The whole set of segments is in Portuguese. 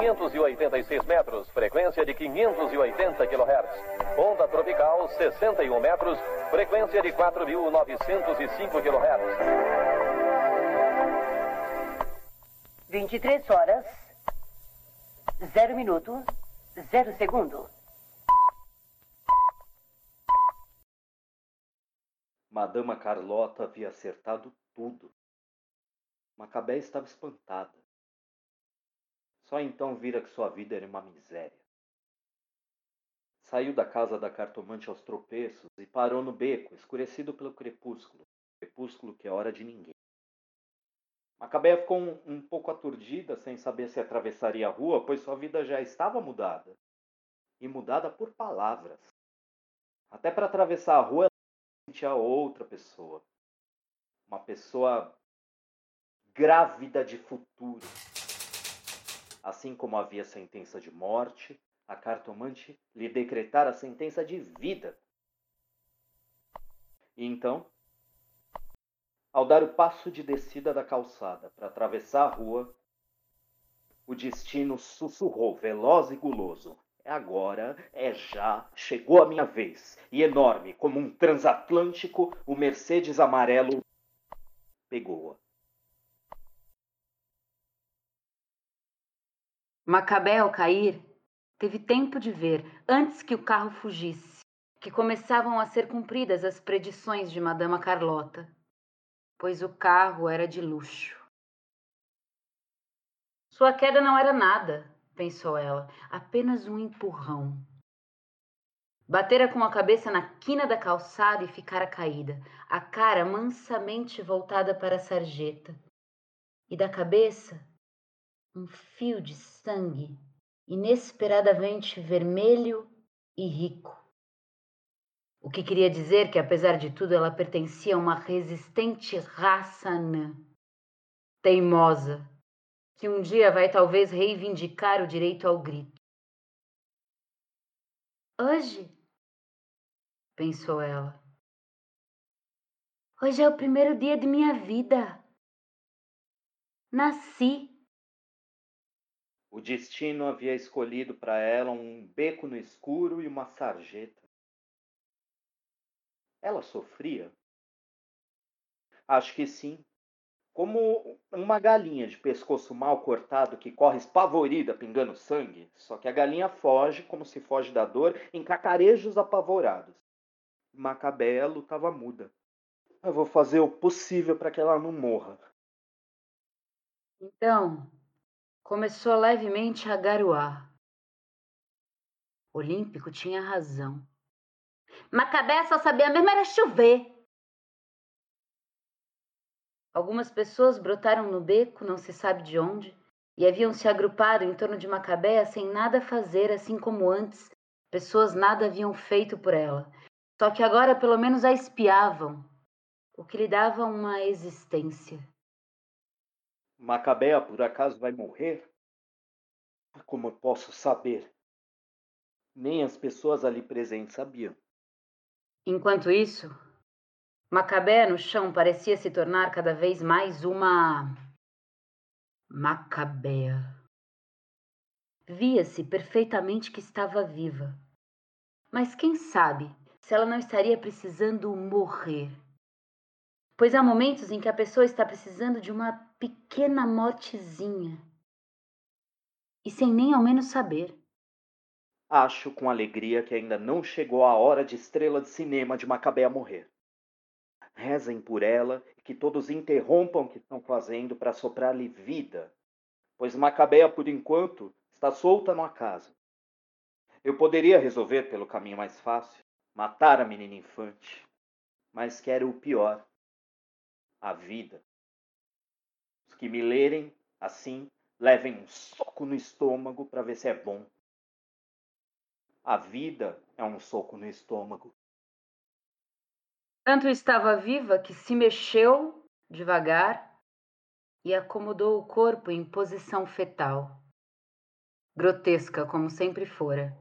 586 metros, frequência de 580 kHz. Onda tropical 61 metros, frequência de 4.905 kHz. 23 horas, 0 minuto, 0 segundo. Madama Carlota havia acertado tudo. Macabé estava espantada. Só então vira que sua vida era uma miséria. Saiu da casa da cartomante aos tropeços e parou no beco, escurecido pelo crepúsculo, crepúsculo que é hora de ninguém. Macabé ficou um, um pouco aturdida, sem saber se atravessaria a rua, pois sua vida já estava mudada. E mudada por palavras. Até para atravessar a rua, ela sentia outra pessoa. Uma pessoa grávida de futuro. Assim como havia sentença de morte, a cartomante lhe decretara a sentença de vida. E então, ao dar o passo de descida da calçada para atravessar a rua, o destino sussurrou, veloz e guloso. É agora, é já, chegou a minha vez. E enorme, como um transatlântico, o Mercedes amarelo pegou-a. Macabé, ao cair, teve tempo de ver, antes que o carro fugisse, que começavam a ser cumpridas as predições de Madama Carlota, pois o carro era de luxo. Sua queda não era nada, pensou ela, apenas um empurrão. Batera com a cabeça na quina da calçada e ficara caída, a cara mansamente voltada para a sarjeta. E da cabeça um fio de sangue inesperadamente vermelho e rico. O que queria dizer que, apesar de tudo, ela pertencia a uma resistente raça anã, teimosa, que um dia vai talvez reivindicar o direito ao grito. Hoje, pensou ela, hoje é o primeiro dia de minha vida. Nasci. O destino havia escolhido para ela um beco no escuro e uma sarjeta. Ela sofria? Acho que sim. Como uma galinha de pescoço mal cortado que corre espavorida pingando sangue, só que a galinha foge, como se foge da dor, em cacarejos apavorados. Macabéa lutava muda. Eu vou fazer o possível para que ela não morra. Então, Começou levemente a garoar. Olímpico tinha razão. Macabé só sabia mesmo era chover. Algumas pessoas brotaram no beco, não se sabe de onde, e haviam se agrupado em torno de Macabé sem nada fazer, assim como antes, pessoas nada haviam feito por ela. Só que agora pelo menos a espiavam, o que lhe dava uma existência. Macabea por acaso vai morrer? Como eu posso saber? Nem as pessoas ali presentes sabiam. Enquanto isso, Macabé no chão parecia se tornar cada vez mais uma. Macabea. Via-se perfeitamente que estava viva. Mas quem sabe se ela não estaria precisando morrer? Pois há momentos em que a pessoa está precisando de uma pequena mortezinha. E sem nem ao menos saber. Acho com alegria que ainda não chegou a hora de estrela de cinema de Macabé a morrer. Rezem por ela e que todos interrompam o que estão fazendo para soprar-lhe vida, pois Macabéa, por enquanto, está solta no acaso. Eu poderia resolver pelo caminho mais fácil, matar a menina infante, mas quero o pior a vida. Que me lerem assim, levem um soco no estômago para ver se é bom. A vida é um soco no estômago. Tanto estava viva que se mexeu devagar e acomodou o corpo em posição fetal. Grotesca, como sempre fora.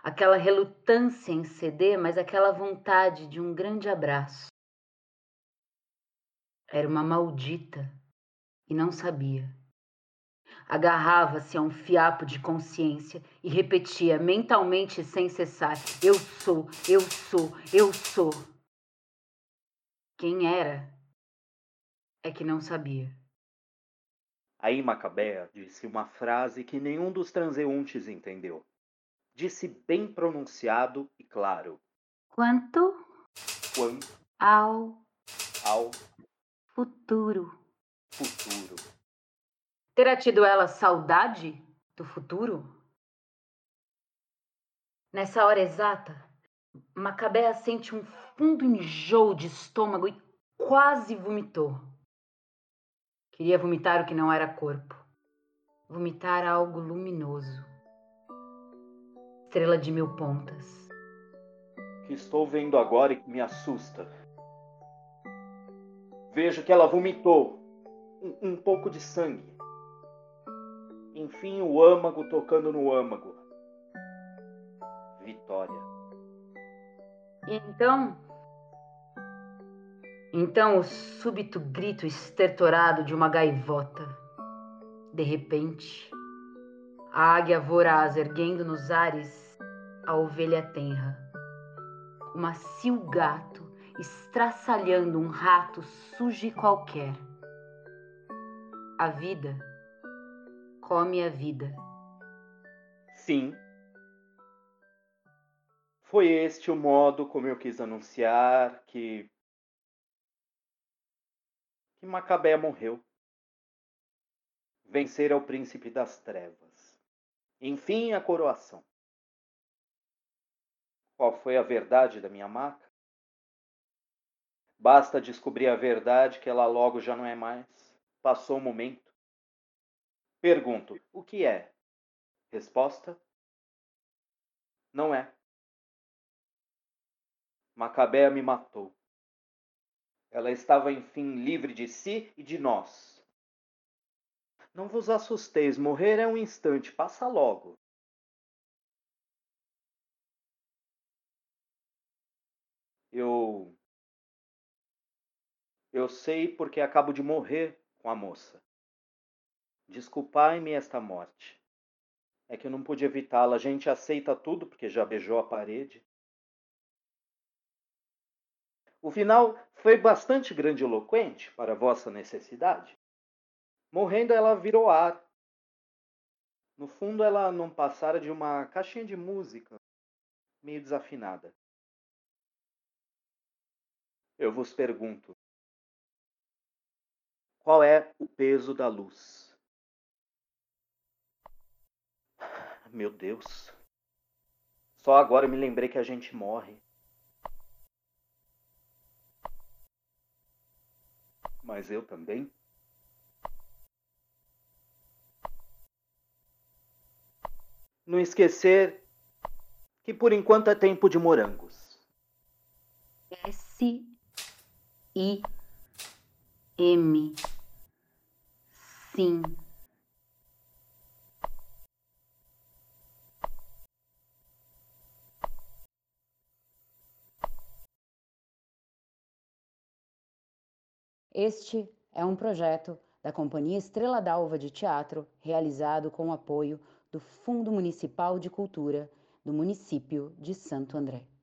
Aquela relutância em ceder, mas aquela vontade de um grande abraço. Era uma maldita e não sabia. agarrava-se a um fiapo de consciência e repetia mentalmente sem cessar: Eu sou, eu sou, eu sou. Quem era é que não sabia. Aí Macabea disse uma frase que nenhum dos transeuntes entendeu. Disse bem pronunciado e claro: Quanto? Quanto ao ao futuro. Futuro. Terá tido ela saudade do futuro? Nessa hora exata, Macabea sente um fundo enjoo de estômago e quase vomitou. Queria vomitar o que não era corpo. Vomitar algo luminoso. Estrela de mil pontas. Que estou vendo agora e que me assusta. Vejo que ela vomitou um, pouco de sangue. Enfim, o âmago tocando no âmago. Vitória. Então. Então o súbito grito estertorado de uma gaivota. De repente, a águia voraz erguendo nos ares a ovelha tenra. O macio gato estraçalhando um rato sujo qualquer. A vida come a vida. Sim. Foi este o modo como eu quis anunciar que. que Macabé morreu. Vencer o príncipe das trevas. Enfim, a coroação. Qual foi a verdade da minha maca? Basta descobrir a verdade que ela logo já não é mais. Passou o momento. Pergunto: o que é? Resposta: não é. Macabea me matou. Ela estava enfim livre de si e de nós. Não vos assusteis, morrer é um instante, passa logo. Eu eu sei porque acabo de morrer com a moça. Desculpai-me esta morte. É que eu não pude evitá-la. A gente aceita tudo porque já beijou a parede. O final foi bastante grandiloquente para vossa necessidade. Morrendo, ela virou ar. No fundo, ela não passara de uma caixinha de música, meio desafinada. Eu vos pergunto: qual é o peso da luz? Meu Deus. Só agora eu me lembrei que a gente morre. Mas eu também? Não esquecer que por enquanto é tempo de morangos. S I M Sim. Este é um projeto da Companhia Estrela d'Alva de Teatro, realizado com o apoio do Fundo Municipal de Cultura do município de Santo André.